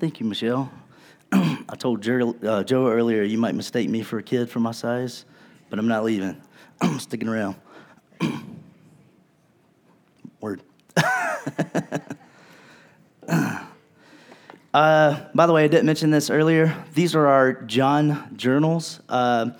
Thank you, Michelle. I told Joe, uh, Joe earlier you might mistake me for a kid for my size, but I'm not leaving. I'm sticking around. Word. uh, by the way, I didn't mention this earlier. These are our John journals. Uh,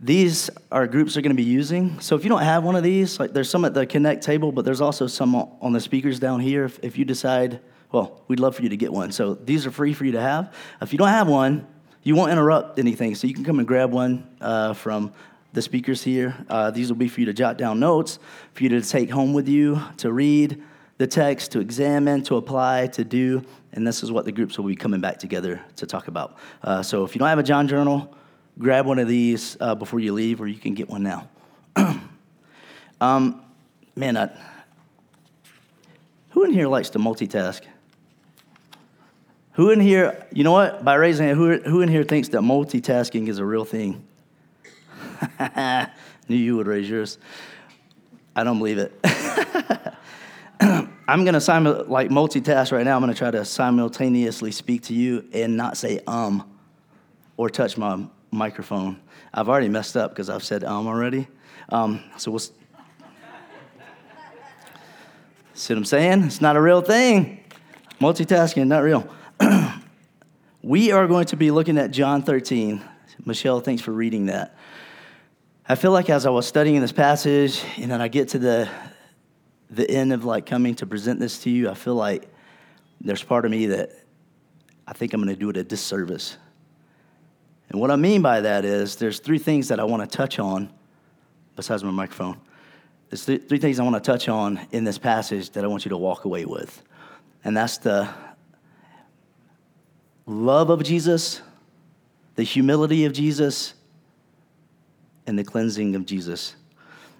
these are groups are going to be using. So if you don't have one of these, like there's some at the Connect table, but there's also some on the speakers down here. If, if you decide, well, we'd love for you to get one. So these are free for you to have. If you don't have one, you won't interrupt anything. So you can come and grab one uh, from the speakers here. Uh, these will be for you to jot down notes, for you to take home with you, to read the text, to examine, to apply, to do. And this is what the groups will be coming back together to talk about. Uh, so if you don't have a John journal, grab one of these uh, before you leave, or you can get one now. um, man, I, who in here likes to multitask? Who in here, you know what? By raising hand, who, who in here thinks that multitasking is a real thing? Knew you would raise yours. I don't believe it. I'm to simu- like multitask right now. I'm to try to simultaneously speak to you and not say um or touch my microphone. I've already messed up because I've said um already. Um, so we'll. See what I'm saying? It's not a real thing. Multitasking, not real. we are going to be looking at John 13. Michelle, thanks for reading that. I feel like as I was studying this passage, and then I get to the the end of like coming to present this to you, I feel like there's part of me that I think I'm going to do it a disservice and what I mean by that is there's three things that I want to touch on, besides my microphone. There's th- three things I want to touch on in this passage that I want you to walk away with. And that's the love of Jesus, the humility of Jesus, and the cleansing of Jesus.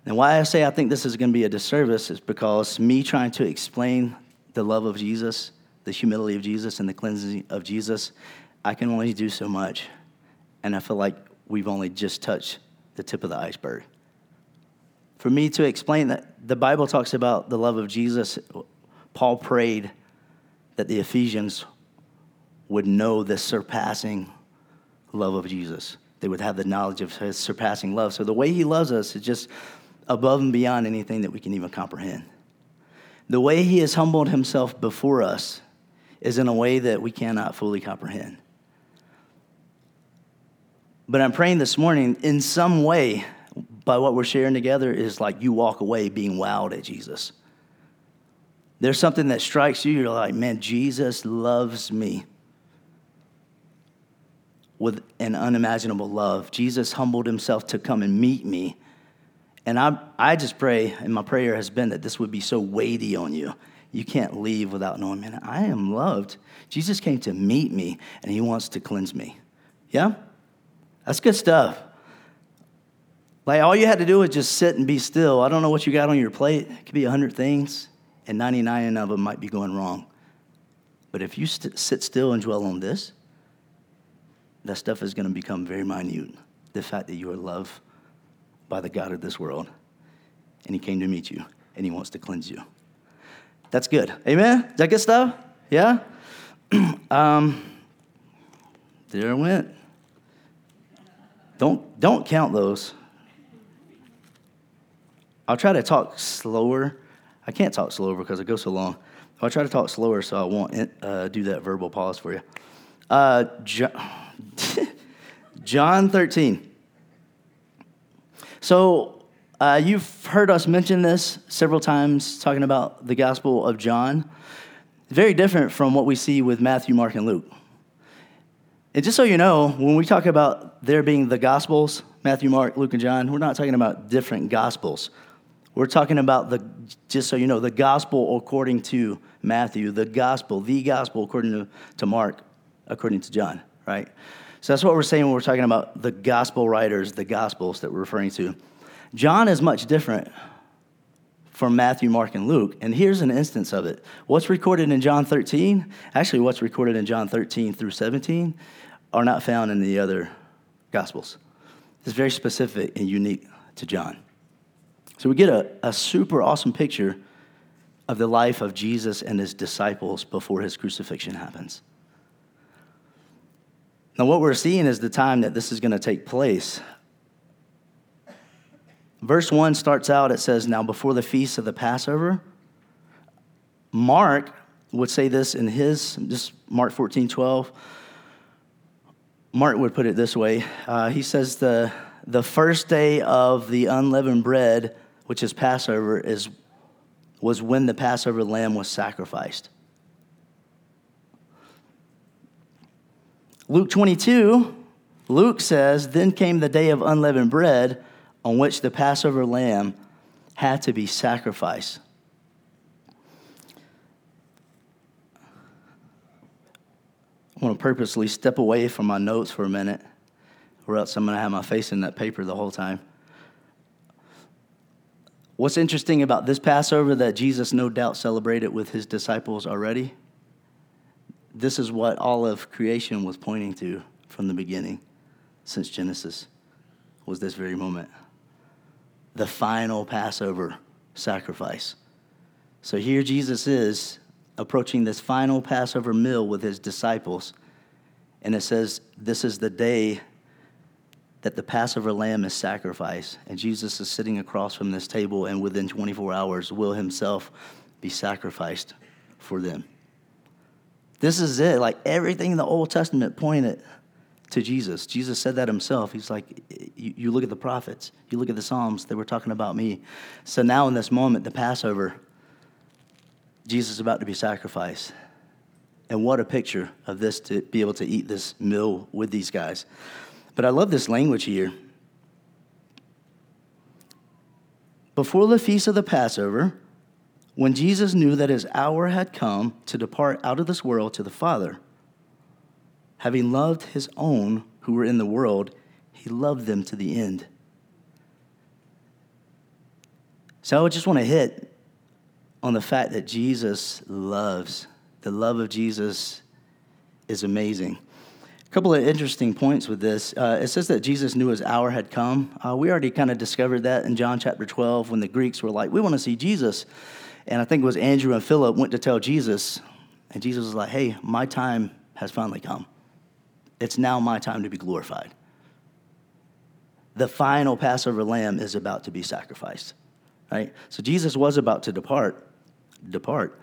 And why I say I think this is going to be a disservice is because me trying to explain the love of Jesus, the humility of Jesus, and the cleansing of Jesus, I can only do so much and I feel like we've only just touched the tip of the iceberg. For me to explain that, the Bible talks about the love of Jesus. Paul prayed that the Ephesians would know the surpassing love of Jesus. They would have the knowledge of his surpassing love. So the way he loves us is just above and beyond anything that we can even comprehend. The way he has humbled himself before us is in a way that we cannot fully comprehend. But I'm praying this morning in some way, by what we're sharing together, is like you walk away being wowed at Jesus. There's something that strikes you, you're like, man, Jesus loves me with an unimaginable love. Jesus humbled himself to come and meet me. And I, I just pray, and my prayer has been that this would be so weighty on you. You can't leave without knowing, man, I am loved. Jesus came to meet me, and he wants to cleanse me. Yeah? That's good stuff. Like all you had to do was just sit and be still. I don't know what you got on your plate. It could be 100 things, and 99 of them might be going wrong. But if you st- sit still and dwell on this, that stuff is going to become very minute. The fact that you are loved by the God of this world, and He came to meet you, and He wants to cleanse you. That's good. Amen? Is that good stuff? Yeah? um, there I went. Don't, don't count those. I'll try to talk slower. I can't talk slower because it goes so long. I'll try to talk slower so I won't uh, do that verbal pause for you. Uh, John, John 13. So uh, you've heard us mention this several times, talking about the Gospel of John. Very different from what we see with Matthew, Mark, and Luke. And just so you know, when we talk about there being the Gospels, Matthew, Mark, Luke, and John, we're not talking about different Gospels. We're talking about the, just so you know, the Gospel according to Matthew, the Gospel, the Gospel according to, to Mark, according to John, right? So that's what we're saying when we're talking about the Gospel writers, the Gospels that we're referring to. John is much different from Matthew, Mark, and Luke. And here's an instance of it. What's recorded in John 13, actually, what's recorded in John 13 through 17, are not found in the other Gospels. It's very specific and unique to John. So we get a, a super awesome picture of the life of Jesus and his disciples before his crucifixion happens. Now, what we're seeing is the time that this is going to take place. Verse 1 starts out, it says, Now before the feast of the Passover, Mark would say this in his, just Mark 14, 12. Mark would put it this way uh, He says, the, the first day of the unleavened bread, which is Passover, is, was when the Passover lamb was sacrificed. Luke 22, Luke says, Then came the day of unleavened bread on which the Passover lamb had to be sacrificed. I want to purposely step away from my notes for a minute, or else I'm going to have my face in that paper the whole time. What's interesting about this Passover that Jesus no doubt celebrated with his disciples already? This is what all of creation was pointing to from the beginning, since Genesis, was this very moment the final Passover sacrifice. So here Jesus is approaching this final Passover meal with his disciples. And it says, This is the day that the Passover lamb is sacrificed. And Jesus is sitting across from this table, and within 24 hours, will himself be sacrificed for them. This is it. Like everything in the Old Testament pointed to Jesus. Jesus said that himself. He's like, you, you, look at the prophets, you look at the Psalms, they were talking about me. So now, in this moment, the Passover, Jesus is about to be sacrificed. And what a picture of this to be able to eat this meal with these guys. But I love this language here. Before the feast of the Passover, when Jesus knew that his hour had come to depart out of this world to the Father, having loved his own who were in the world, he loved them to the end. So I just want to hit on the fact that Jesus loves. The love of Jesus is amazing. A couple of interesting points with this. Uh, it says that Jesus knew his hour had come. Uh, we already kind of discovered that in John chapter 12 when the Greeks were like, We want to see Jesus. And I think it was Andrew and Philip went to tell Jesus, and Jesus was like, Hey, my time has finally come. It's now my time to be glorified. The final Passover lamb is about to be sacrificed, right? So Jesus was about to depart, depart.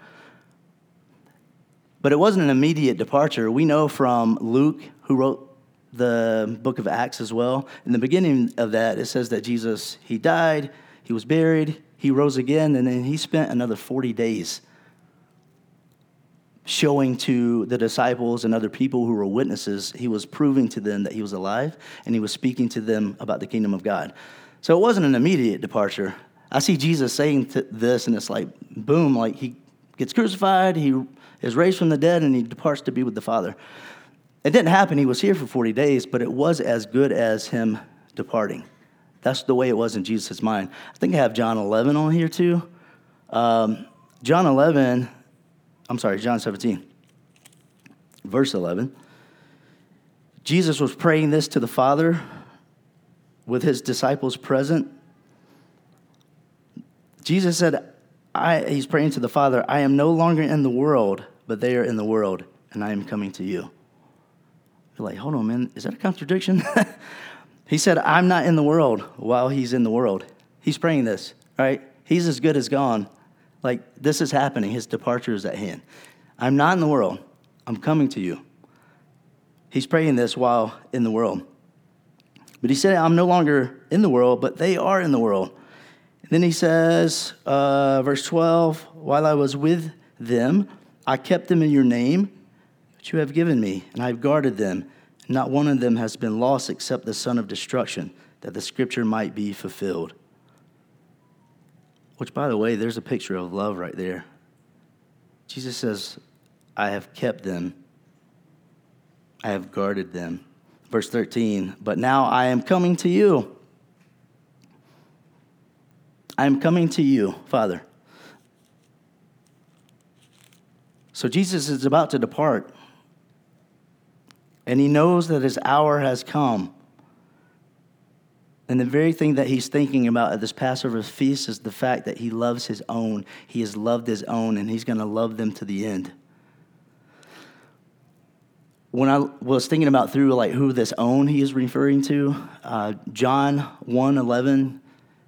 But it wasn't an immediate departure. We know from Luke, who wrote the book of Acts as well. In the beginning of that, it says that Jesus, he died, he was buried, he rose again, and then he spent another 40 days showing to the disciples and other people who were witnesses, he was proving to them that he was alive and he was speaking to them about the kingdom of God. So it wasn't an immediate departure. I see Jesus saying this, and it's like, boom, like he gets crucified, he is raised from the dead, and he departs to be with the Father. It didn't happen. He was here for 40 days, but it was as good as him departing. That's the way it was in Jesus' mind. I think I have John 11 on here too. Um, John 11, I'm sorry, John 17, verse 11. Jesus was praying this to the Father with his disciples present. Jesus said, I, he's praying to the Father, I am no longer in the world, but they are in the world, and I am coming to you. You're like, hold on, man, is that a contradiction? he said, I'm not in the world while he's in the world. He's praying this, right? He's as good as gone. Like, this is happening. His departure is at hand. I'm not in the world. I'm coming to you. He's praying this while in the world. But he said, I'm no longer in the world, but they are in the world. And then he says, uh, verse 12, while I was with them, I kept them in your name, which you have given me, and I have guarded them. Not one of them has been lost except the son of destruction, that the scripture might be fulfilled. Which, by the way, there's a picture of love right there. Jesus says, I have kept them, I have guarded them. Verse 13, but now I am coming to you. I am coming to you, Father. So Jesus is about to depart, and he knows that his hour has come. And the very thing that he's thinking about at this Passover feast is the fact that he loves his own. He has loved his own, and he's going to love them to the end. when I was thinking about through like who this own he is referring to, uh, John 1 11,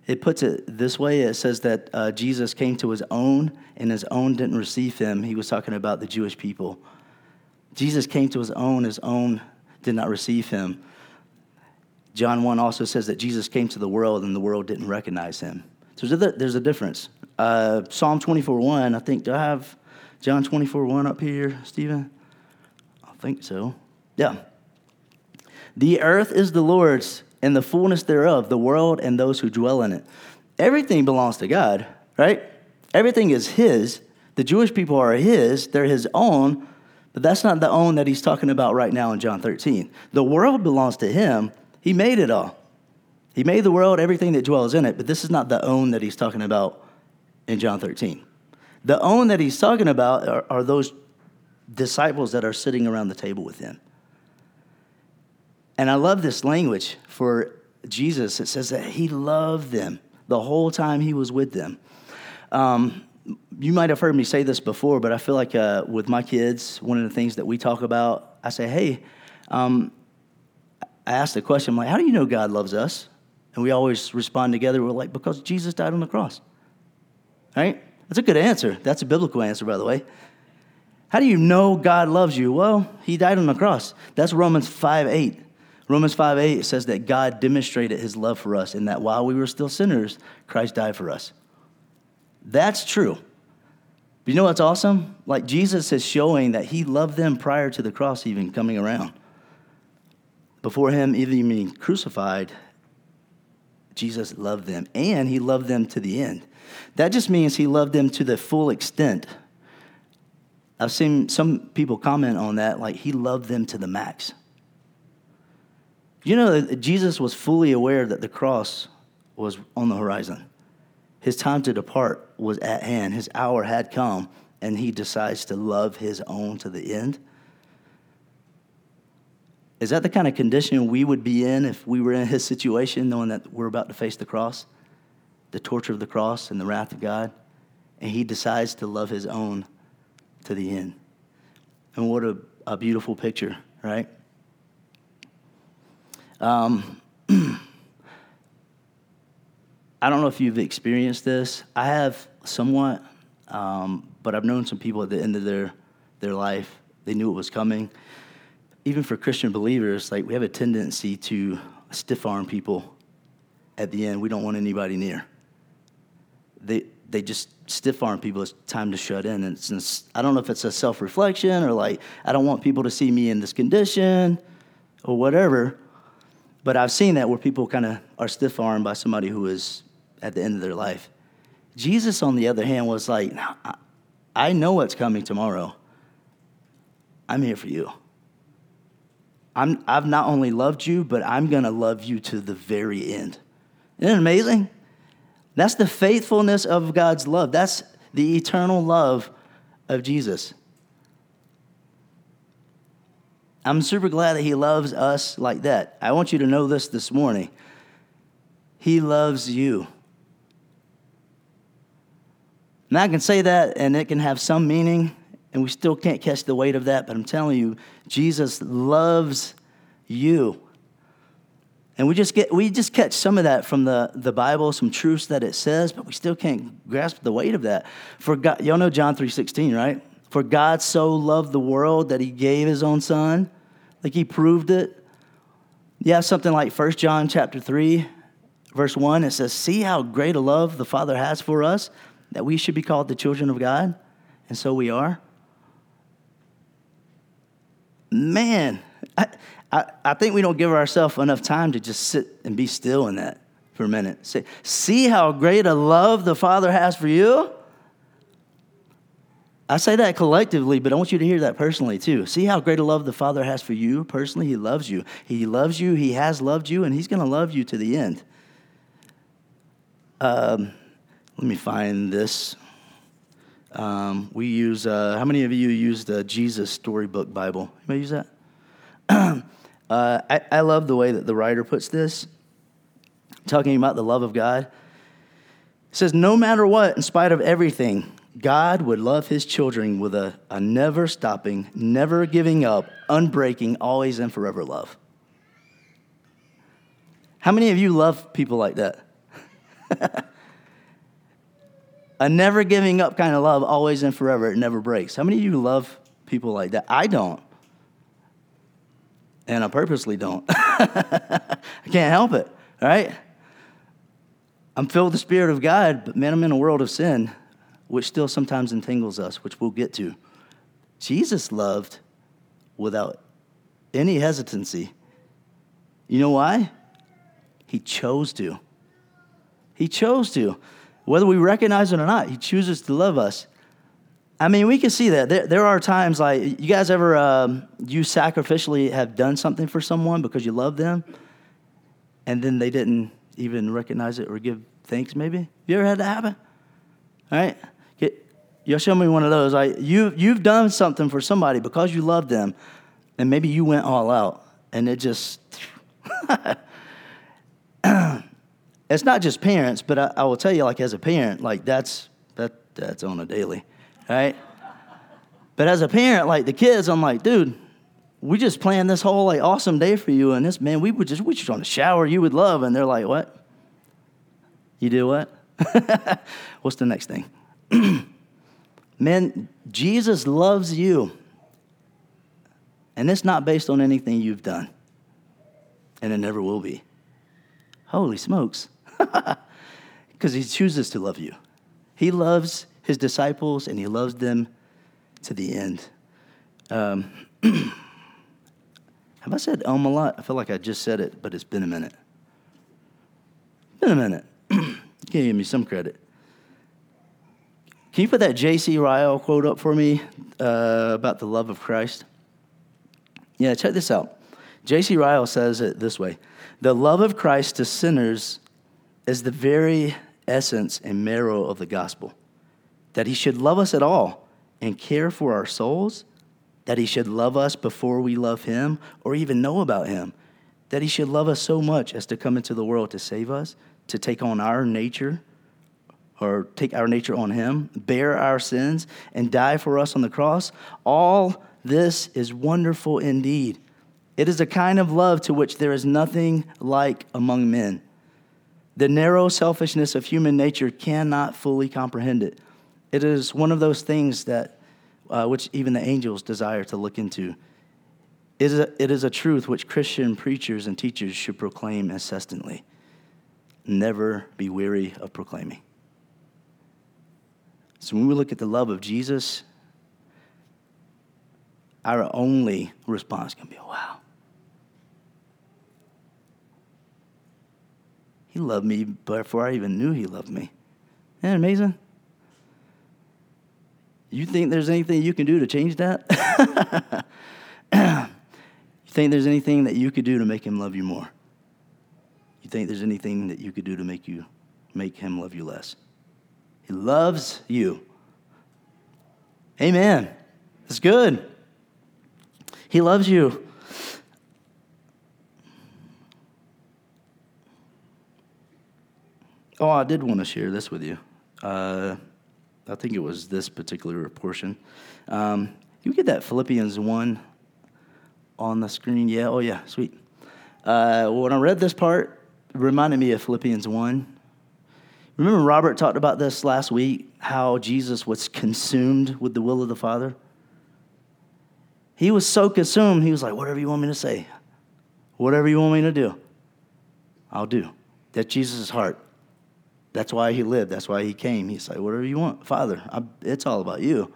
it puts it this way. It says that uh, Jesus came to his own and his own didn't receive him. He was talking about the Jewish people. Jesus came to his own, his own did not receive him. John 1 also says that Jesus came to the world and the world didn't recognize him. So there's a, difference. Uh, Psalm 24 1, I think, do I have John 24 1 up here, Stephen? I think so. Yeah. The earth is the Lord's and the fullness thereof, the world and those who dwell in it. Everything belongs to God, right? Everything is His. The Jewish people are His, they're His own, but that's not the own that He's talking about right now in John 13. The world belongs to Him, He made it all. He made the world, everything that dwells in it, but this is not the own that He's talking about in John 13. The own that He's talking about are, are those disciples that are sitting around the table with Him. And I love this language for Jesus. It says that he loved them the whole time he was with them. Um, you might have heard me say this before, but I feel like uh, with my kids, one of the things that we talk about, I say, hey, um, I ask the question, I'm like, how do you know God loves us? And we always respond together, we're like, because Jesus died on the cross. Right? That's a good answer. That's a biblical answer, by the way. How do you know God loves you? Well, he died on the cross. That's Romans 5 8. Romans 5 8 says that God demonstrated his love for us and that while we were still sinners, Christ died for us. That's true. But you know what's awesome? Like Jesus is showing that he loved them prior to the cross even coming around. Before him even being crucified, Jesus loved them and he loved them to the end. That just means he loved them to the full extent. I've seen some people comment on that, like he loved them to the max. You know Jesus was fully aware that the cross was on the horizon. His time to depart was at hand, his hour had come, and he decides to love his own to the end. Is that the kind of condition we would be in if we were in his situation, knowing that we're about to face the cross, the torture of the cross, and the wrath of God? And he decides to love his own to the end. And what a, a beautiful picture, right? Um, I don't know if you've experienced this. I have somewhat, um, but I've known some people at the end of their, their life, they knew it was coming. Even for Christian believers, like we have a tendency to stiff arm people at the end. We don't want anybody near. They, they just stiff arm people. It's time to shut in. And since I don't know if it's a self reflection or like, I don't want people to see me in this condition or whatever. But I've seen that where people kind of are stiff armed by somebody who is at the end of their life. Jesus, on the other hand, was like, I know what's coming tomorrow. I'm here for you. I'm, I've not only loved you, but I'm going to love you to the very end. Isn't it amazing? That's the faithfulness of God's love. That's the eternal love of Jesus. I'm super glad that He loves us like that. I want you to know this this morning. He loves you. And I can say that and it can have some meaning, and we still can't catch the weight of that, but I'm telling you, Jesus loves you. And we just get we just catch some of that from the, the Bible, some truths that it says, but we still can't grasp the weight of that. For God, y'all know John 3:16, right? For God so loved the world that he gave his own son like he proved it. Yeah, something like 1 John chapter 3, verse 1. It says, See how great a love the Father has for us, that we should be called the children of God. And so we are. Man, I, I, I think we don't give ourselves enough time to just sit and be still in that for a minute. Say, see how great a love the Father has for you? I say that collectively, but I want you to hear that personally too. See how great a love the Father has for you personally? He loves you. He loves you. He has loved you, and He's going to love you to the end. Um, let me find this. Um, we use, uh, how many of you use the Jesus Storybook Bible? Anybody use that? uh, I, I love the way that the writer puts this, talking about the love of God. It says, No matter what, in spite of everything, God would love his children with a, a never stopping, never giving up, unbreaking, always and forever love. How many of you love people like that? a never giving up kind of love, always and forever, it never breaks. How many of you love people like that? I don't. And I purposely don't. I can't help it, right? I'm filled with the Spirit of God, but man, I'm in a world of sin, which still sometimes entangles us, which we'll get to. Jesus loved without any hesitancy. You know why? He chose to. He chose to. Whether we recognize it or not, He chooses to love us. I mean, we can see that. There, there are times like, you guys ever, um, you sacrificially have done something for someone because you love them, and then they didn't even recognize it or give thanks, maybe? You ever had that happen? All right? Get, you'll show me one of those. Like you, you've done something for somebody because you love them, and maybe you went all out, and it just. it's not just parents, but I, I, will tell you, like as a parent, like that's that that's on a daily, right? but as a parent, like the kids, I'm like, dude, we just planned this whole like awesome day for you, and this man, we would just we just want to shower you with love, and they're like, what? You do what? What's the next thing? Man, Jesus loves you. And it's not based on anything you've done. And it never will be. Holy smokes. Because he chooses to love you. He loves his disciples and he loves them to the end. Um, have I said um a lot? I feel like I just said it, but it's been a minute. Been a minute. Can you give me some credit? Can you put that J.C. Ryle quote up for me uh, about the love of Christ? Yeah, check this out. J.C. Ryle says it this way The love of Christ to sinners is the very essence and marrow of the gospel. That he should love us at all and care for our souls, that he should love us before we love him or even know about him, that he should love us so much as to come into the world to save us, to take on our nature or take our nature on him, bear our sins, and die for us on the cross, all this is wonderful indeed. It is a kind of love to which there is nothing like among men. The narrow selfishness of human nature cannot fully comprehend it. It is one of those things that uh, which even the angels desire to look into. It is, a, it is a truth which Christian preachers and teachers should proclaim incessantly never be weary of proclaiming. So when we look at the love of Jesus, our only response can be, wow. He loved me before I even knew he loved me. Isn't amazing? You think there's anything you can do to change that? you think there's anything that you could do to make him love you more? You think there's anything that you could do to make you make him love you less? He loves you. Amen. That's good. He loves you. Oh, I did want to share this with you. Uh, I think it was this particular portion. Um, you get that Philippians 1 on the screen? Yeah, oh, yeah, sweet. Uh, when I read this part, it reminded me of Philippians 1. Remember, Robert talked about this last week how Jesus was consumed with the will of the Father? He was so consumed, he was like, Whatever you want me to say, whatever you want me to do, I'll do. That's Jesus' heart. That's why he lived. That's why he came. He's like, Whatever you want, Father, I, it's all about you.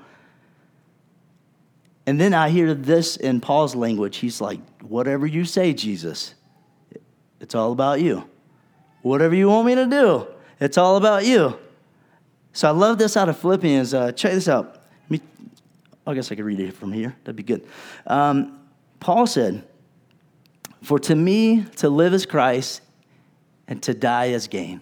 And then I hear this in Paul's language. He's like, Whatever you say, Jesus, it's all about you. Whatever you want me to do, it's all about you. So I love this out of Philippians. Uh, check this out. Me, I guess I could read it from here. That'd be good. Um, Paul said, For to me to live is Christ, and to die is gain.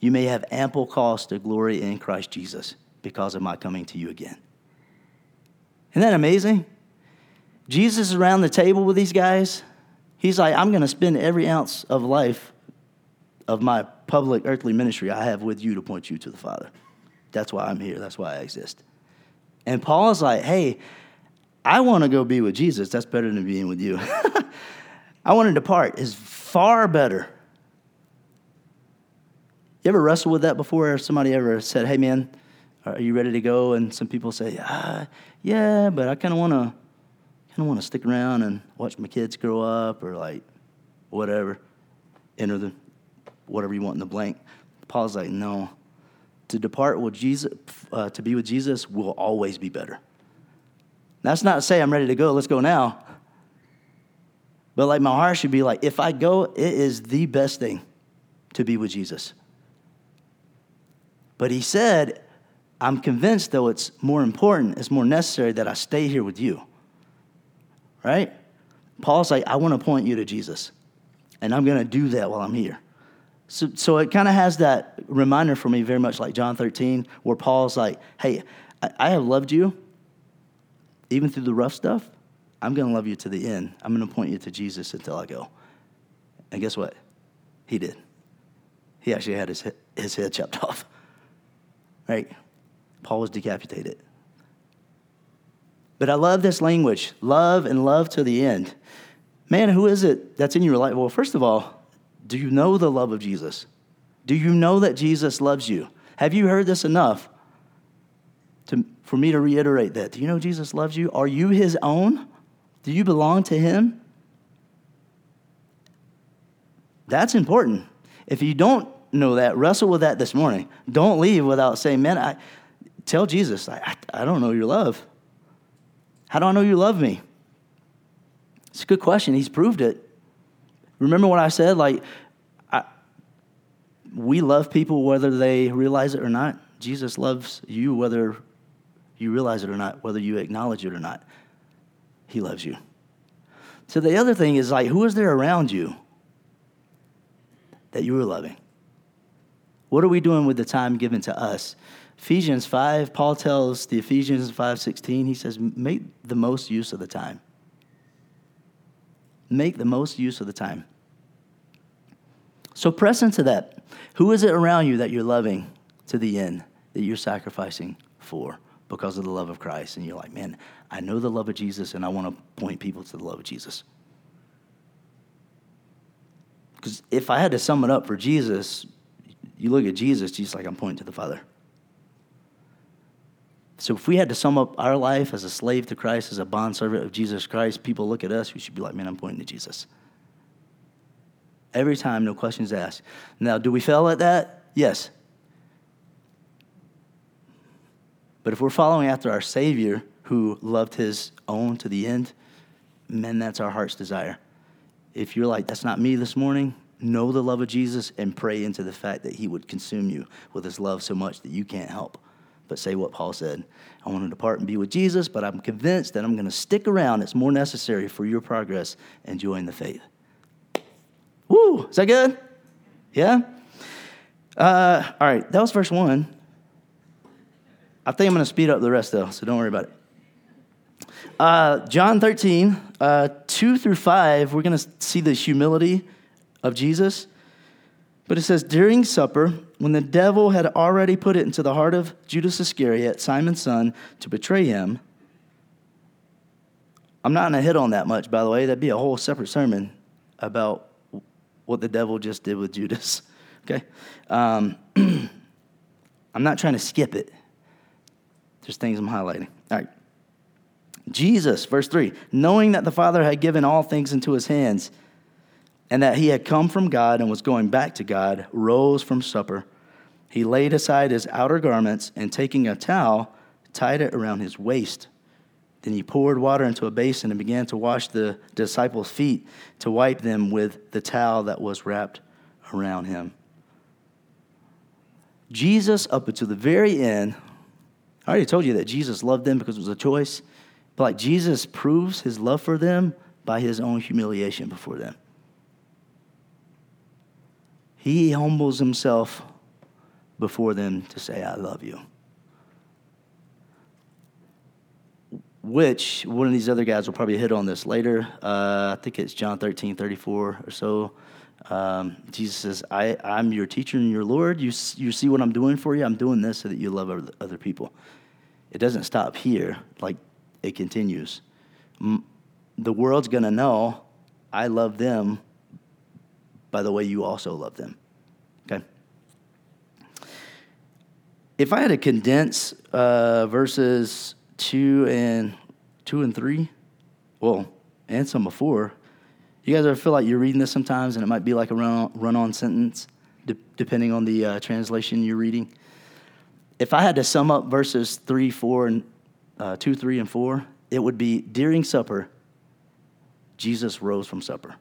you may have ample cause to glory in Christ Jesus because of my coming to you again. Isn't that amazing? Jesus is around the table with these guys. He's like, I'm going to spend every ounce of life of my public earthly ministry I have with you to point you to the Father. That's why I'm here. That's why I exist. And Paul is like, hey, I want to go be with Jesus. That's better than being with you. I want to depart is far better. You ever wrestle with that before? Somebody ever said, hey, man, are you ready to go? And some people say, ah, yeah, but I kind of want to kind of want to stick around and watch my kids grow up or like whatever, enter the whatever you want in the blank. Paul's like, no, to depart with Jesus, uh, to be with Jesus will always be better. That's not to say I'm ready to go, let's go now. But like my heart should be like, if I go, it is the best thing to be with Jesus. But he said, I'm convinced, though, it's more important, it's more necessary that I stay here with you right? Paul's like, I want to point you to Jesus, and I'm going to do that while I'm here. So, so it kind of has that reminder for me, very much like John 13, where Paul's like, hey, I, I have loved you, even through the rough stuff. I'm going to love you to the end. I'm going to point you to Jesus until I go. And guess what? He did. He actually had his, his head chopped off. Right? Paul was decapitated. But I love this language love and love to the end. Man, who is it that's in your life? Well, first of all, do you know the love of Jesus? Do you know that Jesus loves you? Have you heard this enough to, for me to reiterate that? Do you know Jesus loves you? Are you his own? Do you belong to him? That's important. If you don't know that, wrestle with that this morning. Don't leave without saying, Man, I, tell Jesus, I, I don't know your love. How do I know you love me? It's a good question. He's proved it. Remember what I said? Like, I, we love people whether they realize it or not. Jesus loves you whether you realize it or not, whether you acknowledge it or not. He loves you. So the other thing is like, who is there around you that you are loving? What are we doing with the time given to us? Ephesians 5, Paul tells the Ephesians 5:16, he says, "Make the most use of the time." Make the most use of the time. So press into that. Who is it around you that you're loving to the end, that you're sacrificing for because of the love of Christ? And you're like, man, I know the love of Jesus and I want to point people to the love of Jesus. Because if I had to sum it up for Jesus, you look at Jesus, Jesus like I'm pointing to the Father. So if we had to sum up our life as a slave to Christ, as a bondservant of Jesus Christ, people look at us, we should be like, man, I'm pointing to Jesus. Every time, no questions asked. Now, do we fail at that? Yes. But if we're following after our Savior, who loved his own to the end, man, that's our heart's desire. If you're like, that's not me this morning, know the love of Jesus and pray into the fact that he would consume you with his love so much that you can't help but say what Paul said. I want to depart and be with Jesus, but I'm convinced that I'm going to stick around. It's more necessary for your progress and join the faith. Woo! Is that good? Yeah? Uh, all right, that was verse one. I think I'm going to speed up the rest, though, so don't worry about it. Uh, John 13, uh, 2 through 5, we're going to see the humility of Jesus. But it says, during supper, when the devil had already put it into the heart of Judas Iscariot, Simon's son, to betray him, I'm not going to hit on that much, by the way. That'd be a whole separate sermon about what the devil just did with Judas. Okay? Um, I'm not trying to skip it. There's things I'm highlighting. All right. Jesus, verse 3 knowing that the Father had given all things into his hands, and that he had come from God and was going back to God, rose from supper. He laid aside his outer garments and taking a towel, tied it around his waist. Then he poured water into a basin and began to wash the disciples' feet to wipe them with the towel that was wrapped around him. Jesus, up until the very end, I already told you that Jesus loved them because it was a choice. But like Jesus proves his love for them by his own humiliation before them. He humbles himself before them to say, I love you. Which one of these other guys will probably hit on this later. Uh, I think it's John 13, 34 or so. Um, Jesus says, I, I'm your teacher and your Lord. You, you see what I'm doing for you? I'm doing this so that you love other people. It doesn't stop here, like it continues. The world's going to know I love them by the way you also love them. Okay? If I had to condense uh, verses two and two and three, well, and some before, you guys ever feel like you're reading this sometimes and it might be like a run-on, run-on sentence, de- depending on the uh, translation you're reading? If I had to sum up verses three, four, and uh, two, three, and four, it would be during supper, Jesus rose from supper.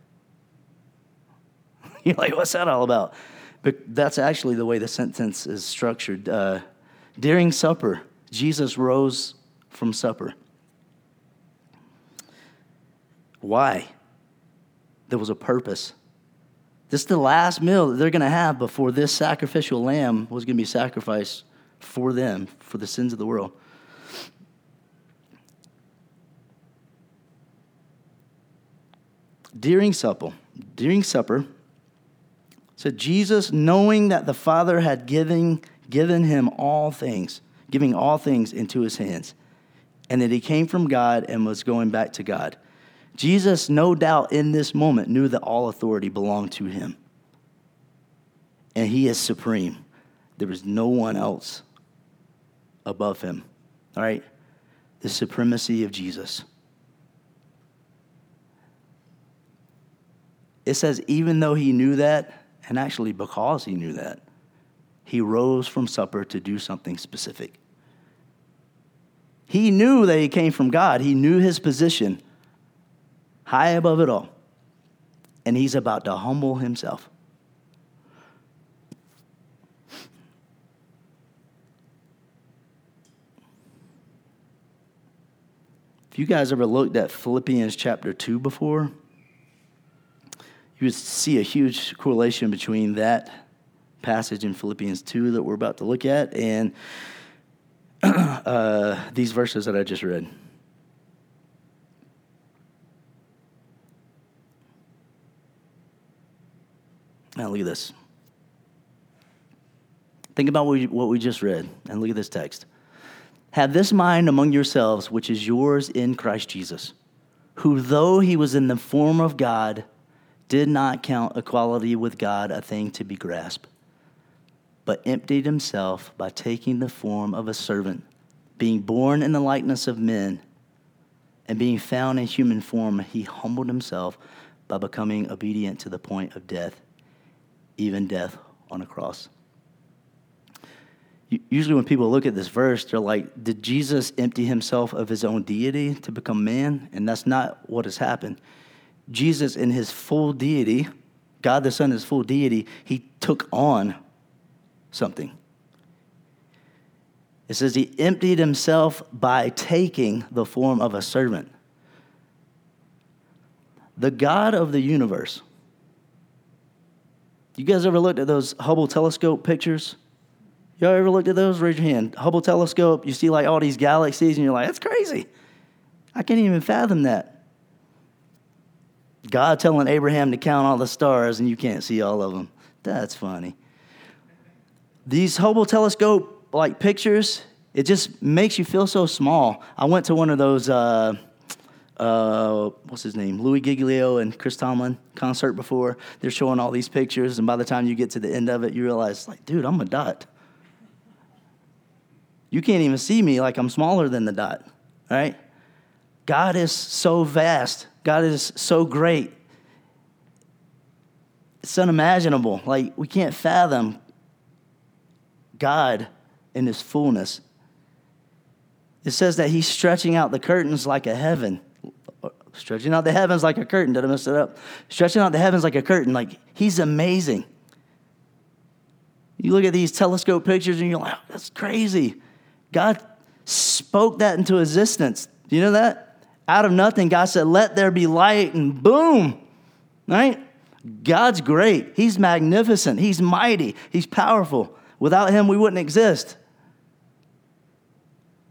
You're like, what's that all about? But that's actually the way the sentence is structured. Uh, during supper, Jesus rose from supper. Why? there was a purpose. This is the last meal that they're going to have before this sacrificial lamb was going to be sacrificed for them, for the sins of the world. During supper, during supper, said Jesus, knowing that the Father had given, given him all things, giving all things into his hands, and that he came from God and was going back to God. Jesus, no doubt, in this moment, knew that all authority belonged to him. And he is supreme. There is no one else above him. All right? The supremacy of Jesus. It says, even though he knew that, and actually because he knew that, he rose from supper to do something specific. He knew that he came from God, he knew his position high above it all. And he's about to humble himself. If you guys ever looked at Philippians chapter 2 before, you see a huge correlation between that passage in Philippians 2 that we're about to look at and uh, these verses that I just read. Now, look at this. Think about what we, what we just read, and look at this text. Have this mind among yourselves, which is yours in Christ Jesus, who, though he was in the form of God, did not count equality with God a thing to be grasped, but emptied himself by taking the form of a servant, being born in the likeness of men, and being found in human form, he humbled himself by becoming obedient to the point of death even death on a cross. Usually, when people look at this verse, they're like, Did Jesus empty himself of his own deity to become man? And that's not what has happened. Jesus, in his full deity, God the Son, his full deity, he took on something. It says he emptied himself by taking the form of a servant. The God of the universe you guys ever looked at those Hubble telescope pictures? Y'all ever looked at those? Raise your hand. Hubble telescope, you see like all these galaxies, and you're like, that's crazy. I can't even fathom that. God telling Abraham to count all the stars, and you can't see all of them. That's funny. These Hubble telescope like pictures, it just makes you feel so small. I went to one of those. Uh, uh, what's his name, Louis Giglio and Chris Tomlin concert before. They're showing all these pictures, and by the time you get to the end of it, you realize, like, dude, I'm a dot. You can't even see me like I'm smaller than the dot, right? God is so vast. God is so great. It's unimaginable. Like, we can't fathom God in his fullness. It says that he's stretching out the curtains like a heaven stretching out the heavens like a curtain. Did I mess it up? Stretching out the heavens like a curtain. Like, he's amazing. You look at these telescope pictures and you're like, that's crazy. God, spoke that into existence. Do you know that? Out of nothing, God said, Let there be light, and boom, right? God's great. He's magnificent. He's mighty. He's powerful. Without Him, we wouldn't exist.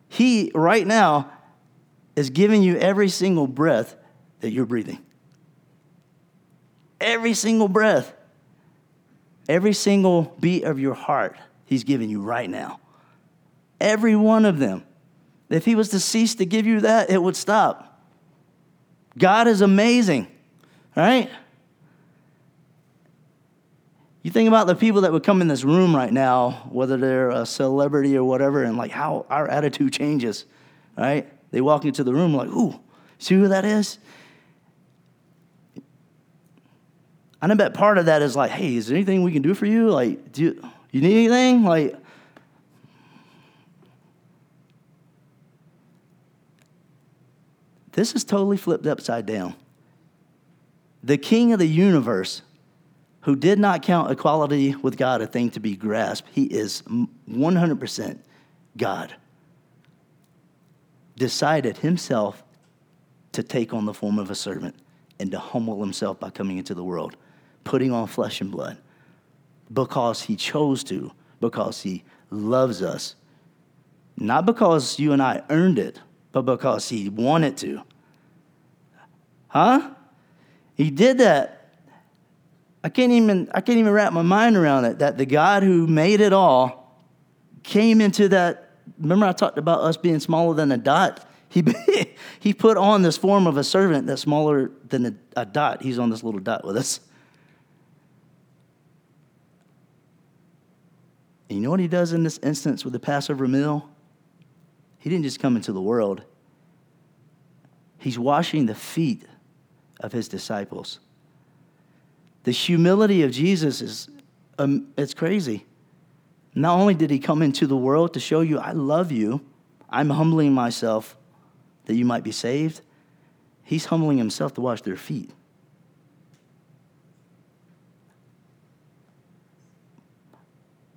He, right now, is giving you every single breath that you're breathing. Every single breath. Every single beat of your heart, He's giving you right now. Every one of them. If He was to cease to give you that, it would stop. God is amazing, right? You think about the people that would come in this room right now, whether they're a celebrity or whatever, and like how our attitude changes, right? They walk into the room like, ooh, see who that is? And I bet part of that is like, hey, is there anything we can do for you? Like, do you, you need anything? Like, this is totally flipped upside down. The king of the universe, who did not count equality with God a thing to be grasped, he is 100% God, decided himself to take on the form of a servant and to humble himself by coming into the world putting on flesh and blood because he chose to, because he loves us. Not because you and I earned it, but because he wanted to. Huh? He did that. I can't even I can't even wrap my mind around it that the God who made it all came into that remember I talked about us being smaller than a dot. He he put on this form of a servant that's smaller than a, a dot. He's on this little dot with us. And you know what he does in this instance with the Passover meal? He didn't just come into the world, he's washing the feet of his disciples. The humility of Jesus is um, it's crazy. Not only did he come into the world to show you, I love you, I'm humbling myself that you might be saved, he's humbling himself to wash their feet.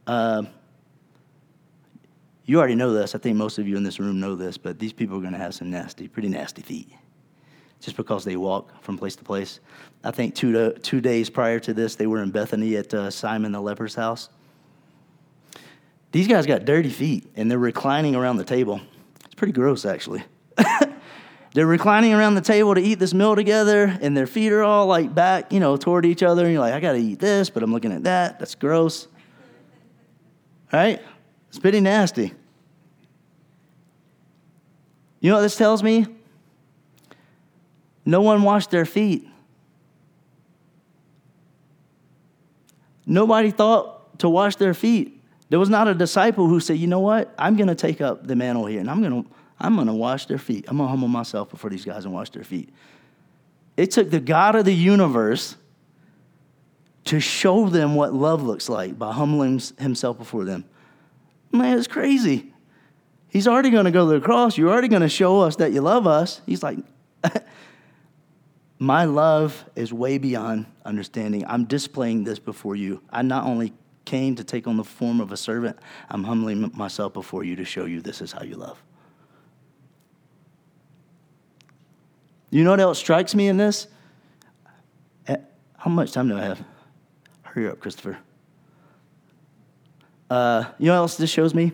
Uh, you already know this. I think most of you in this room know this, but these people are going to have some nasty, pretty nasty feet just because they walk from place to place. I think two, two days prior to this, they were in Bethany at uh, Simon the leper's house. These guys got dirty feet and they're reclining around the table. It's pretty gross, actually. they're reclining around the table to eat this meal together, and their feet are all like back, you know, toward each other. And you're like, I got to eat this, but I'm looking at that. That's gross. Right? It's pretty nasty. You know what this tells me? No one washed their feet. Nobody thought to wash their feet. There was not a disciple who said, you know what? I'm going to take up the mantle here and I'm going to I'm going to wash their feet. I'm going to humble myself before these guys and wash their feet. It took the God of the universe to show them what love looks like by humbling himself before them. Man, it's crazy. He's already going to go to the cross. You're already going to show us that you love us. He's like, My love is way beyond understanding. I'm displaying this before you. I not only came to take on the form of a servant, I'm humbling myself before you to show you this is how you love. You know what else strikes me in this? Eh, how much time do I have? Hurry up, Christopher. Uh, you know what else this shows me?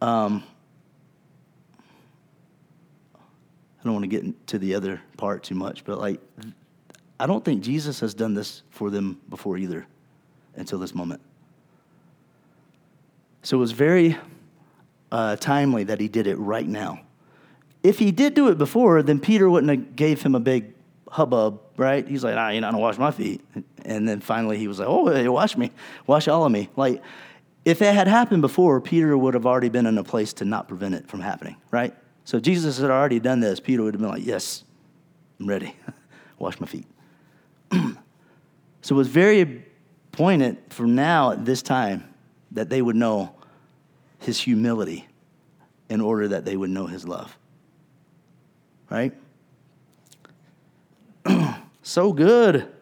Um, I don't want to get into the other part too much, but like, I don't think Jesus has done this for them before either until this moment. So it was very uh, timely that he did it right now. If he did do it before, then Peter wouldn't have gave him a big hubbub, right? He's like, ah, you're not gonna wash my feet. And then finally he was like, oh, hey, wash me, wash all of me. Like, if it had happened before, Peter would have already been in a place to not prevent it from happening, right? So Jesus had already done this. Peter would have been like, Yes, I'm ready. Wash my feet. so it was very poignant for now at this time that they would know his humility in order that they would know his love. Right? so good.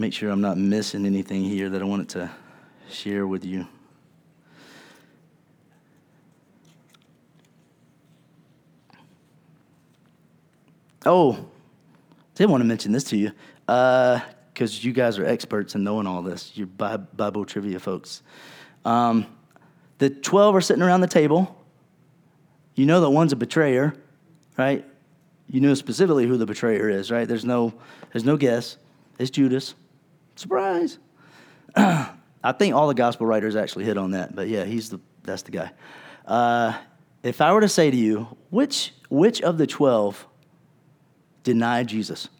make sure I'm not missing anything here that I wanted to share with you. Oh, I did want to mention this to you because uh, you guys are experts in knowing all this. You're Bible trivia folks. Um, the 12 are sitting around the table. You know that one's a betrayer, right? You know specifically who the betrayer is, right? There's no, there's no guess. It's Judas. Surprise. I think all the gospel writers actually hit on that, but yeah, he's the, that's the guy. Uh, if I were to say to you, which, which of the 12 denied Jesus?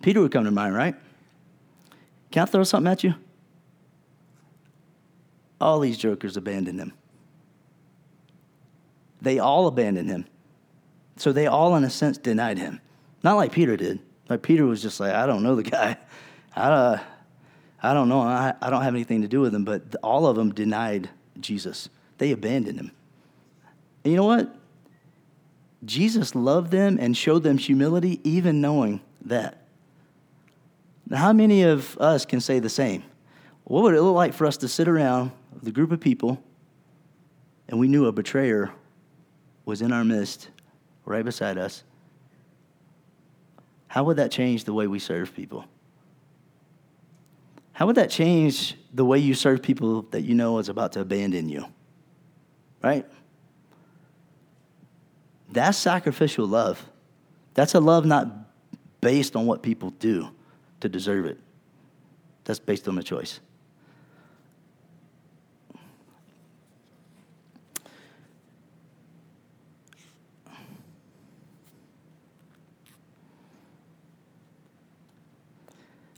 Peter would come to mind, right? Can I throw something at you? All these jokers abandoned him. They all abandoned him. So they all, in a sense, denied him. Not like Peter did. Like Peter was just like, I don't know the guy. I, uh, I don't know. I, I don't have anything to do with him. But all of them denied Jesus. They abandoned him. And you know what? Jesus loved them and showed them humility, even knowing that. Now, how many of us can say the same? What would it look like for us to sit around with a group of people and we knew a betrayer was in our midst, right beside us? How would that change the way we serve people? How would that change the way you serve people that you know is about to abandon you? Right? That's sacrificial love. That's a love not based on what people do to deserve it. That's based on a choice.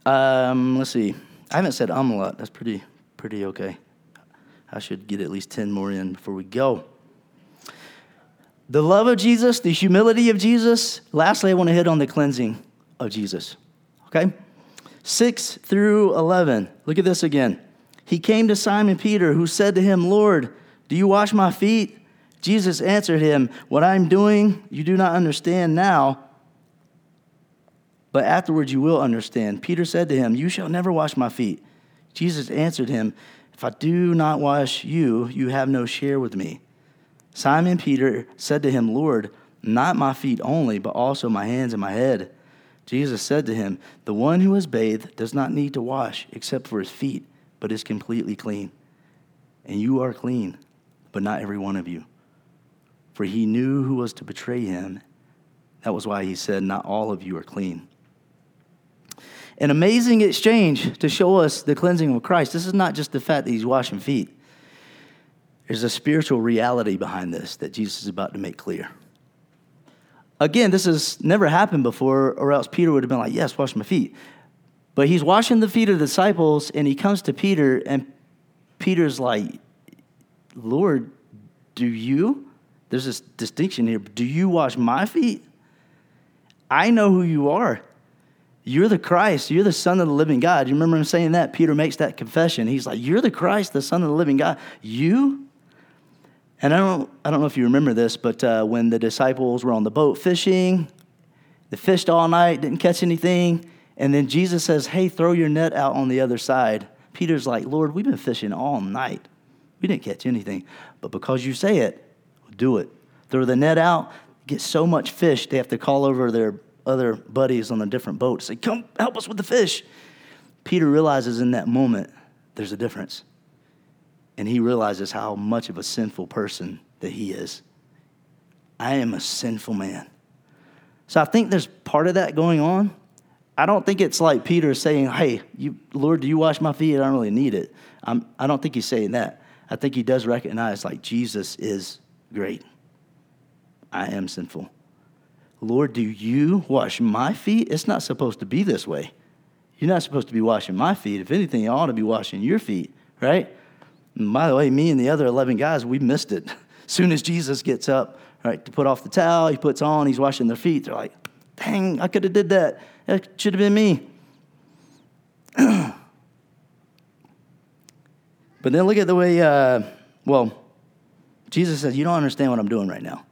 Um, let's see. I haven't said um a lot. That's pretty pretty okay. I should get at least 10 more in before we go the love of Jesus, the humility of Jesus. Lastly, I want to hit on the cleansing of Jesus. Okay? 6 through 11. Look at this again. He came to Simon Peter, who said to him, Lord, do you wash my feet? Jesus answered him, What I'm doing, you do not understand now, but afterwards you will understand. Peter said to him, You shall never wash my feet. Jesus answered him, If I do not wash you, you have no share with me. Simon Peter said to him, Lord, not my feet only, but also my hands and my head. Jesus said to him, The one who is bathed does not need to wash except for his feet, but is completely clean. And you are clean, but not every one of you. For he knew who was to betray him. That was why he said, Not all of you are clean. An amazing exchange to show us the cleansing of Christ. This is not just the fact that he's washing feet. There's a spiritual reality behind this that Jesus is about to make clear. Again, this has never happened before, or else Peter would have been like, Yes, wash my feet. But he's washing the feet of the disciples, and he comes to Peter, and Peter's like, Lord, do you? There's this distinction here. Do you wash my feet? I know who you are. You're the Christ. You're the Son of the living God. You remember him saying that? Peter makes that confession. He's like, You're the Christ, the Son of the living God. You? And I don't, I don't know if you remember this, but uh, when the disciples were on the boat fishing, they fished all night, didn't catch anything. And then Jesus says, Hey, throw your net out on the other side. Peter's like, Lord, we've been fishing all night. We didn't catch anything. But because you say it, do it. Throw the net out, get so much fish, they have to call over their other buddies on a different boat say, Come help us with the fish. Peter realizes in that moment there's a difference and he realizes how much of a sinful person that he is. I am a sinful man. So I think there's part of that going on. I don't think it's like Peter saying, Hey, you, Lord, do you wash my feet? I don't really need it. I'm, I don't think he's saying that. I think he does recognize, like, Jesus is great. I am sinful. Lord, do you wash my feet? It's not supposed to be this way. You're not supposed to be washing my feet. If anything, you ought to be washing your feet, right? And by the way, me and the other 11 guys, we missed it. As soon as Jesus gets up, right, to put off the towel, he puts on, he's washing their feet. They're like, dang, I could have did that. That should have been me. but then look at the way, uh, well, Jesus says, you don't understand what I'm doing right now.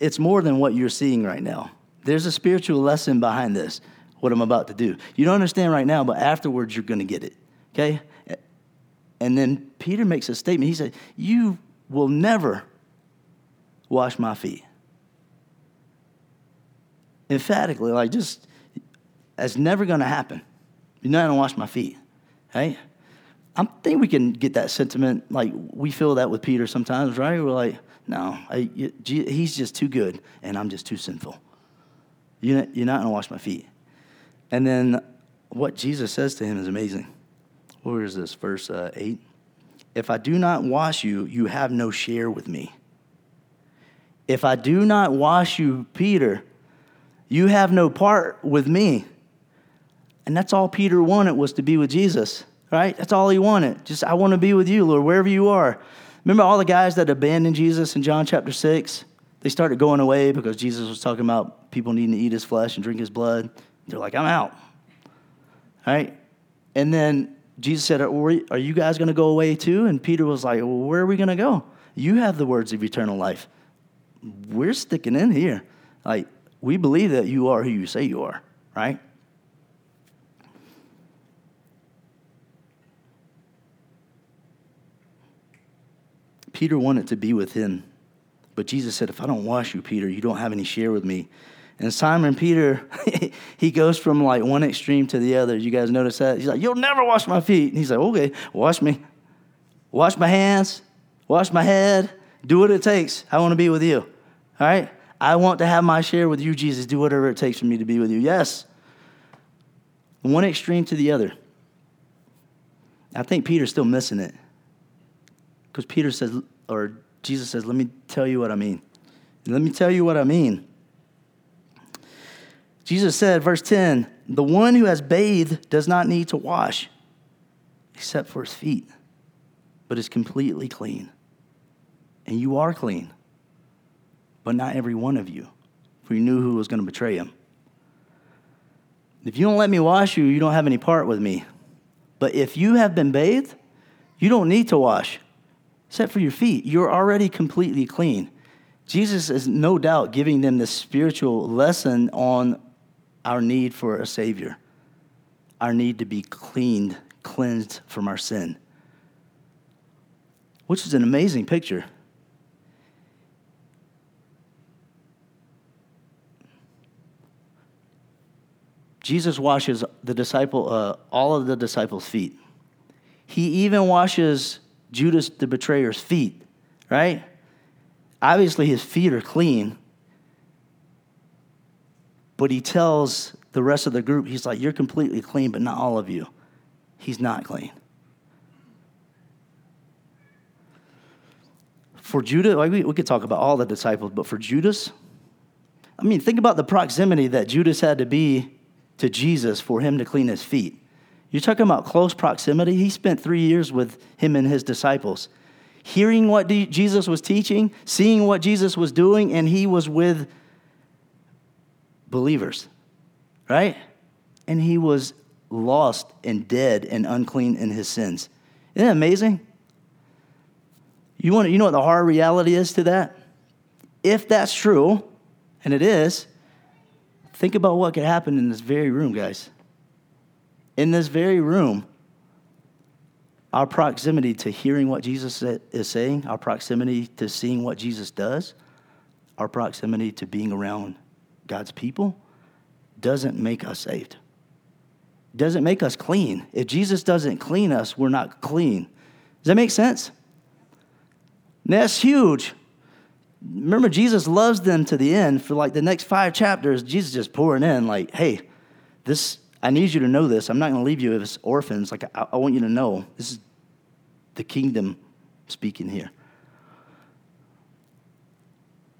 It's more than what you're seeing right now. There's a spiritual lesson behind this. what I'm about to do. You don't understand right now, but afterwards you're going to get it. Okay? And then Peter makes a statement. He said, You will never wash my feet. Emphatically, like just, that's never going to happen. You're not going to wash my feet. Right? I think we can get that sentiment. Like we feel that with Peter sometimes, right? We're like, no, I, he's just too good, and I'm just too sinful. You're not, you're not going to wash my feet. And then what Jesus says to him is amazing. Where is this? Verse uh, 8. If I do not wash you, you have no share with me. If I do not wash you, Peter, you have no part with me. And that's all Peter wanted was to be with Jesus, right? That's all he wanted. Just, I want to be with you, Lord, wherever you are. Remember all the guys that abandoned Jesus in John chapter 6? They started going away because Jesus was talking about people needing to eat his flesh and drink his blood. They're like, I'm out. All right? And then Jesus said, Are you guys going to go away too? And Peter was like, Well, where are we going to go? You have the words of eternal life. We're sticking in here. Like, we believe that you are who you say you are, right? Peter wanted to be with him. But Jesus said, If I don't wash you, Peter, you don't have any share with me. And Simon Peter, he goes from like one extreme to the other. You guys notice that? He's like, You'll never wash my feet. And he's like, Okay, wash me. Wash my hands, wash my head, do what it takes. I want to be with you. All right? I want to have my share with you, Jesus. Do whatever it takes for me to be with you. Yes. One extreme to the other. I think Peter's still missing it. Because Peter says, or Jesus says, let me tell you what I mean. Let me tell you what I mean. Jesus said, verse 10, the one who has bathed does not need to wash except for his feet, but is completely clean. And you are clean, but not every one of you, for you knew who was going to betray him. If you don't let me wash you, you don't have any part with me. But if you have been bathed, you don't need to wash except for your feet. You're already completely clean. Jesus is no doubt giving them this spiritual lesson on our need for a Savior, our need to be cleaned, cleansed from our sin, which is an amazing picture. Jesus washes the disciple, uh, all of the disciples' feet. He even washes Judas the betrayer's feet, right? Obviously, his feet are clean. But he tells the rest of the group, he's like, You're completely clean, but not all of you. He's not clean. For Judas, like we, we could talk about all the disciples, but for Judas, I mean, think about the proximity that Judas had to be to Jesus for him to clean his feet. You're talking about close proximity. He spent three years with him and his disciples, hearing what Jesus was teaching, seeing what Jesus was doing, and he was with believers, right? And he was lost and dead and unclean in his sins. Isn't that amazing? You, want, you know what the hard reality is to that? If that's true, and it is, think about what could happen in this very room, guys in this very room, our proximity to hearing what Jesus is saying, our proximity to seeing what Jesus does, our proximity to being around God's people doesn't make us saved. Doesn't make us clean. If Jesus doesn't clean us, we're not clean. Does that make sense? that's huge. Remember, Jesus loves them to the end. For like the next five chapters, Jesus just pouring in, like, hey, this I need you to know this. I'm not going to leave you as orphans. Like, I, I want you to know this is the kingdom speaking here.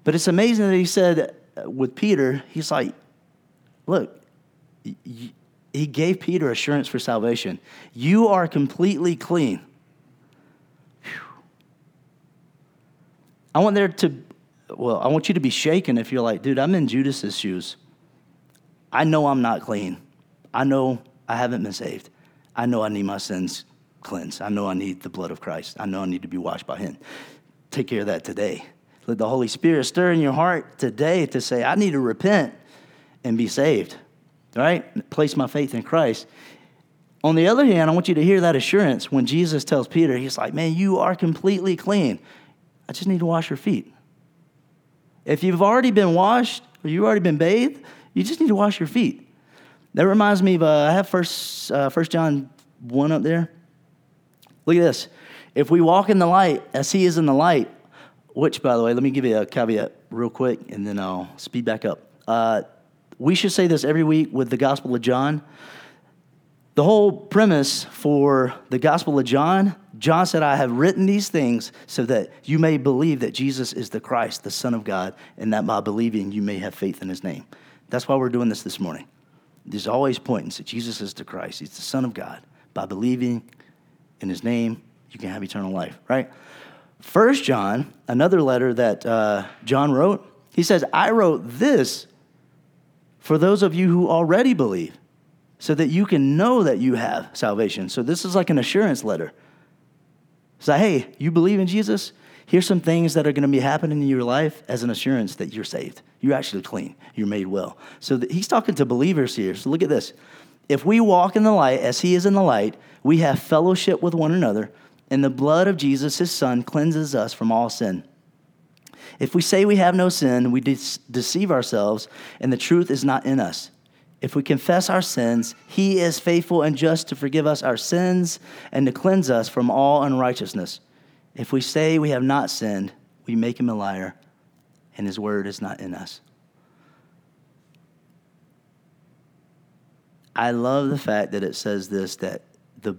But it's amazing that he said uh, with Peter, he's like, look, he gave Peter assurance for salvation. You are completely clean. I want there to, well, I want you to be shaken if you're like, dude, I'm in Judas's shoes. I know I'm not clean. I know I haven't been saved. I know I need my sins cleansed. I know I need the blood of Christ. I know I need to be washed by Him. Take care of that today. Let the Holy Spirit stir in your heart today to say, I need to repent and be saved. right? Place my faith in Christ. On the other hand, I want you to hear that assurance when Jesus tells Peter, He's like, Man, you are completely clean. I just need to wash your feet. If you've already been washed or you've already been bathed, you just need to wash your feet. That reminds me of, uh, I have First, uh, First John 1 up there. Look at this. If we walk in the light as he is in the light, which, by the way, let me give you a caveat real quick and then I'll speed back up. Uh, we should say this every week with the Gospel of John. The whole premise for the Gospel of John, John said, I have written these things so that you may believe that Jesus is the Christ, the Son of God, and that by believing you may have faith in his name. That's why we're doing this this morning. There's always pointing that Jesus is the Christ, he's the Son of God. By believing in his name, you can have eternal life, right? First John, another letter that uh, John wrote, he says, I wrote this for those of you who already believe so that you can know that you have salvation. So this is like an assurance letter. Say, like, hey, you believe in Jesus? Here's some things that are going to be happening in your life as an assurance that you're saved. You're actually clean. You're made well. So he's talking to believers here. So look at this. If we walk in the light as he is in the light, we have fellowship with one another, and the blood of Jesus, his son, cleanses us from all sin. If we say we have no sin, we de- deceive ourselves, and the truth is not in us. If we confess our sins, he is faithful and just to forgive us our sins and to cleanse us from all unrighteousness. If we say we have not sinned, we make him a liar, and his word is not in us. I love the fact that it says this that the,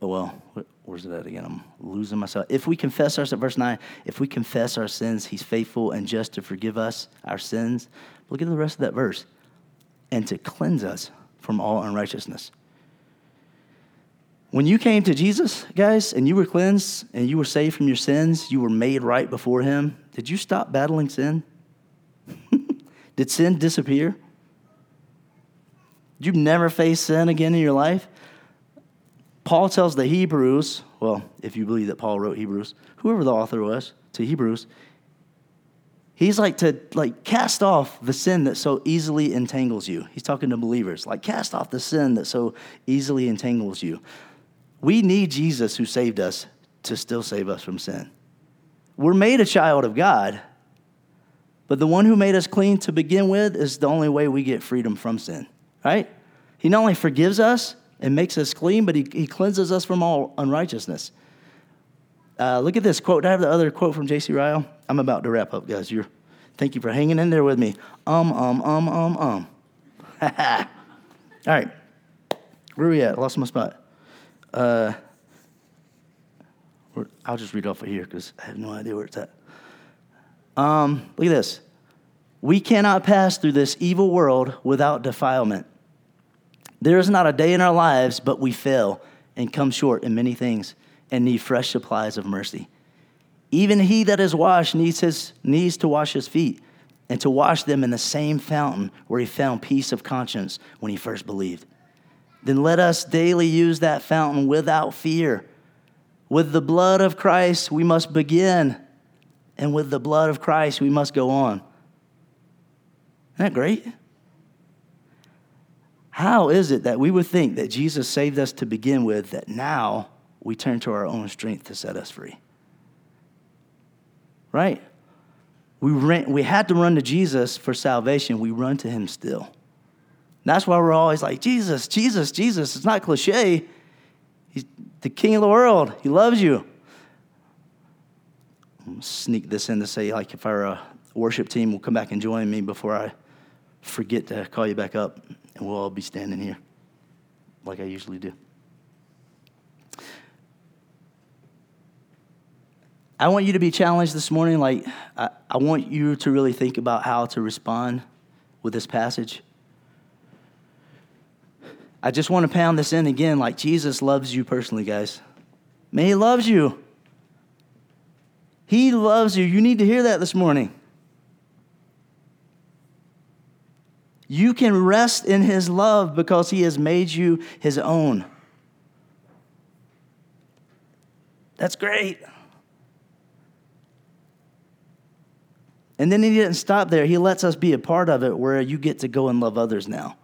oh, well, where's it at again? I'm losing myself. If we confess our, verse 9, if we confess our sins, he's faithful and just to forgive us our sins. Look at the rest of that verse and to cleanse us from all unrighteousness. When you came to Jesus, guys, and you were cleansed and you were saved from your sins, you were made right before Him, did you stop battling sin? did sin disappear? Did you never face sin again in your life? Paul tells the Hebrews, well, if you believe that Paul wrote Hebrews, whoever the author was to Hebrews, He's like to like cast off the sin that so easily entangles you. He's talking to believers. Like cast off the sin that so easily entangles you. We need Jesus who saved us to still save us from sin. We're made a child of God, but the one who made us clean to begin with is the only way we get freedom from sin, right? He not only forgives us and makes us clean, but he, he cleanses us from all unrighteousness. Uh, look at this quote. I have the other quote from J.C. Ryle? I'm about to wrap up, guys. You're, thank you for hanging in there with me. Um, um, um, um, um. All right. Where are we at? Lost my spot. Uh, I'll just read off of here because I have no idea where it's at. Um, look at this. We cannot pass through this evil world without defilement. There is not a day in our lives but we fail and come short in many things and need fresh supplies of mercy. Even he that is washed needs, his, needs to wash his feet and to wash them in the same fountain where he found peace of conscience when he first believed. Then let us daily use that fountain without fear. With the blood of Christ, we must begin, and with the blood of Christ, we must go on. Isn't that great? How is it that we would think that Jesus saved us to begin with, that now we turn to our own strength to set us free. Right? We, ran, we had to run to Jesus for salvation. We run to him still. That's why we're always like, Jesus, Jesus, Jesus. It's not cliche. He's the king of the world. He loves you. sneak this in to say, like, if our uh, worship team will come back and join me before I forget to call you back up, and we'll all be standing here like I usually do. I want you to be challenged this morning. Like, I, I want you to really think about how to respond with this passage. I just want to pound this in again. Like, Jesus loves you personally, guys. Man, He loves you. He loves you. You need to hear that this morning. You can rest in His love because He has made you His own. That's great. And then he didn't stop there. He lets us be a part of it where you get to go and love others now.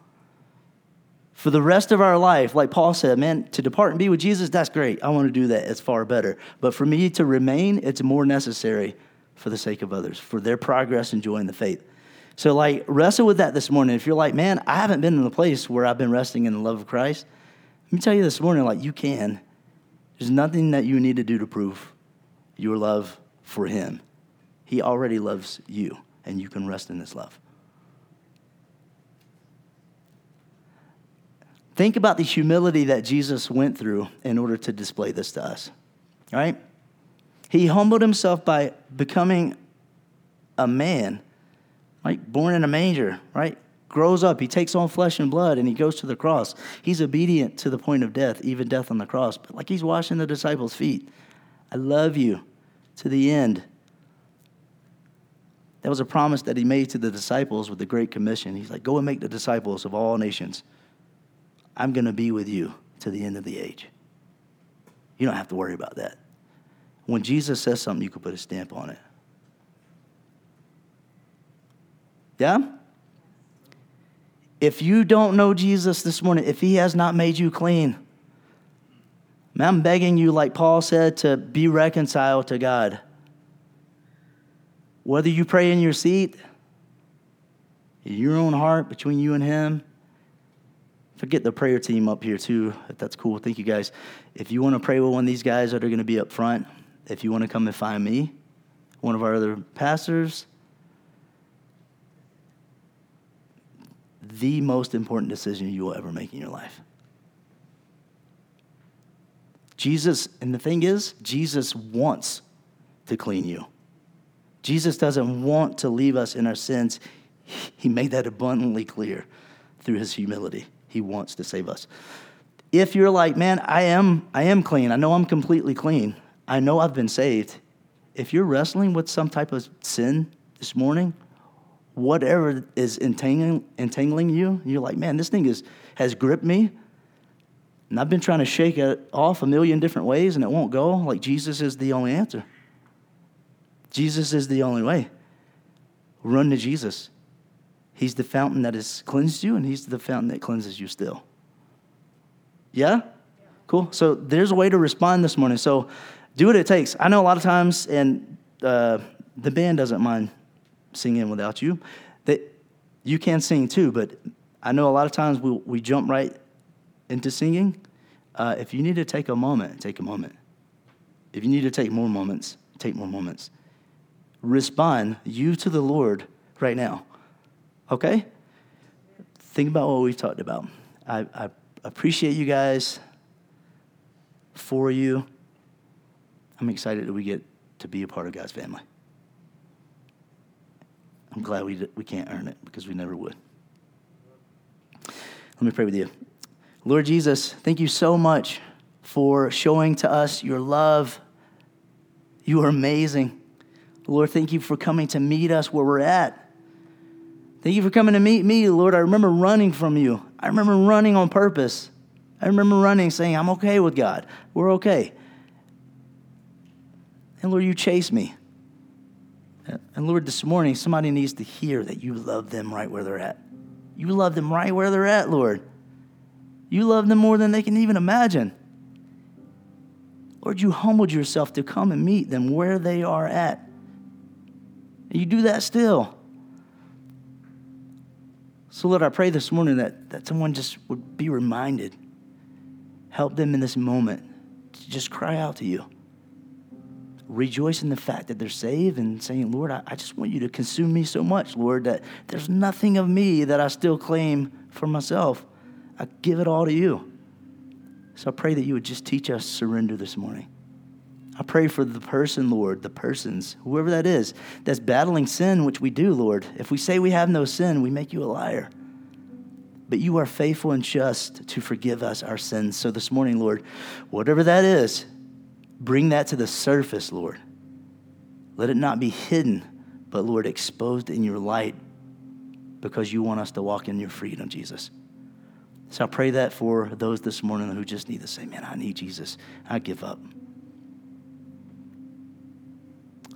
For the rest of our life, like Paul said, man, to depart and be with Jesus, that's great. I want to do that. It's far better. But for me to remain, it's more necessary for the sake of others, for their progress and joy in the faith. So, like, wrestle with that this morning. If you're like, man, I haven't been in a place where I've been resting in the love of Christ, let me tell you this morning, like, you can. There's nothing that you need to do to prove your love for Him. He already loves you, and you can rest in this love. Think about the humility that Jesus went through in order to display this to us, right? He humbled himself by becoming a man, right? Born in a manger, right? Grows up, he takes on flesh and blood, and he goes to the cross. He's obedient to the point of death, even death on the cross, but like he's washing the disciples' feet. I love you to the end. That was a promise that he made to the disciples with the Great Commission. He's like, Go and make the disciples of all nations. I'm going to be with you to the end of the age. You don't have to worry about that. When Jesus says something, you can put a stamp on it. Yeah? If you don't know Jesus this morning, if he has not made you clean, I'm begging you, like Paul said, to be reconciled to God. Whether you pray in your seat, in your own heart, between you and him, Forget the prayer team up here too, if that's cool. Thank you guys. If you want to pray with one of these guys that are going to be up front, if you want to come and find me, one of our other pastors, the most important decision you will ever make in your life. Jesus, and the thing is, Jesus wants to clean you. Jesus doesn't want to leave us in our sins. He made that abundantly clear through his humility. He wants to save us. If you're like, man, I am, I am clean. I know I'm completely clean. I know I've been saved. If you're wrestling with some type of sin this morning, whatever is entangling, entangling you, you're like, man, this thing is, has gripped me. And I've been trying to shake it off a million different ways and it won't go. Like, Jesus is the only answer. Jesus is the only way. Run to Jesus. He's the fountain that has cleansed you, and He's the fountain that cleanses you still. Yeah? Cool. So there's a way to respond this morning. So do what it takes. I know a lot of times, and uh, the band doesn't mind singing without you. That you can sing too, but I know a lot of times we, we jump right into singing. Uh, if you need to take a moment, take a moment. If you need to take more moments, take more moments. Respond you to the Lord right now. Okay? Think about what we've talked about. I, I appreciate you guys for you. I'm excited that we get to be a part of God's family. I'm glad we, we can't earn it because we never would. Let me pray with you. Lord Jesus, thank you so much for showing to us your love. You are amazing. Lord, thank you for coming to meet us where we're at. Thank you for coming to meet me, Lord. I remember running from you. I remember running on purpose. I remember running saying, I'm okay with God. We're okay. And Lord, you chase me. And Lord, this morning, somebody needs to hear that you love them right where they're at. You love them right where they're at, Lord. You love them more than they can even imagine. Lord, you humbled yourself to come and meet them where they are at. And you do that still. So, Lord, I pray this morning that, that someone just would be reminded. Help them in this moment to just cry out to you. Rejoice in the fact that they're saved and saying, Lord, I, I just want you to consume me so much, Lord, that there's nothing of me that I still claim for myself. I give it all to you. So I pray that you would just teach us surrender this morning. I pray for the person, Lord, the persons, whoever that is, that's battling sin, which we do, Lord. If we say we have no sin, we make you a liar. But you are faithful and just to forgive us our sins. So this morning, Lord, whatever that is, bring that to the surface, Lord. Let it not be hidden, but, Lord, exposed in your light because you want us to walk in your freedom, Jesus. So I pray that for those this morning who just need to say, man, I need Jesus. I give up.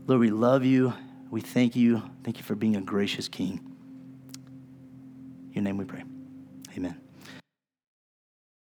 Lord, we love you. We thank you. Thank you for being a gracious King. In your name we pray. Amen.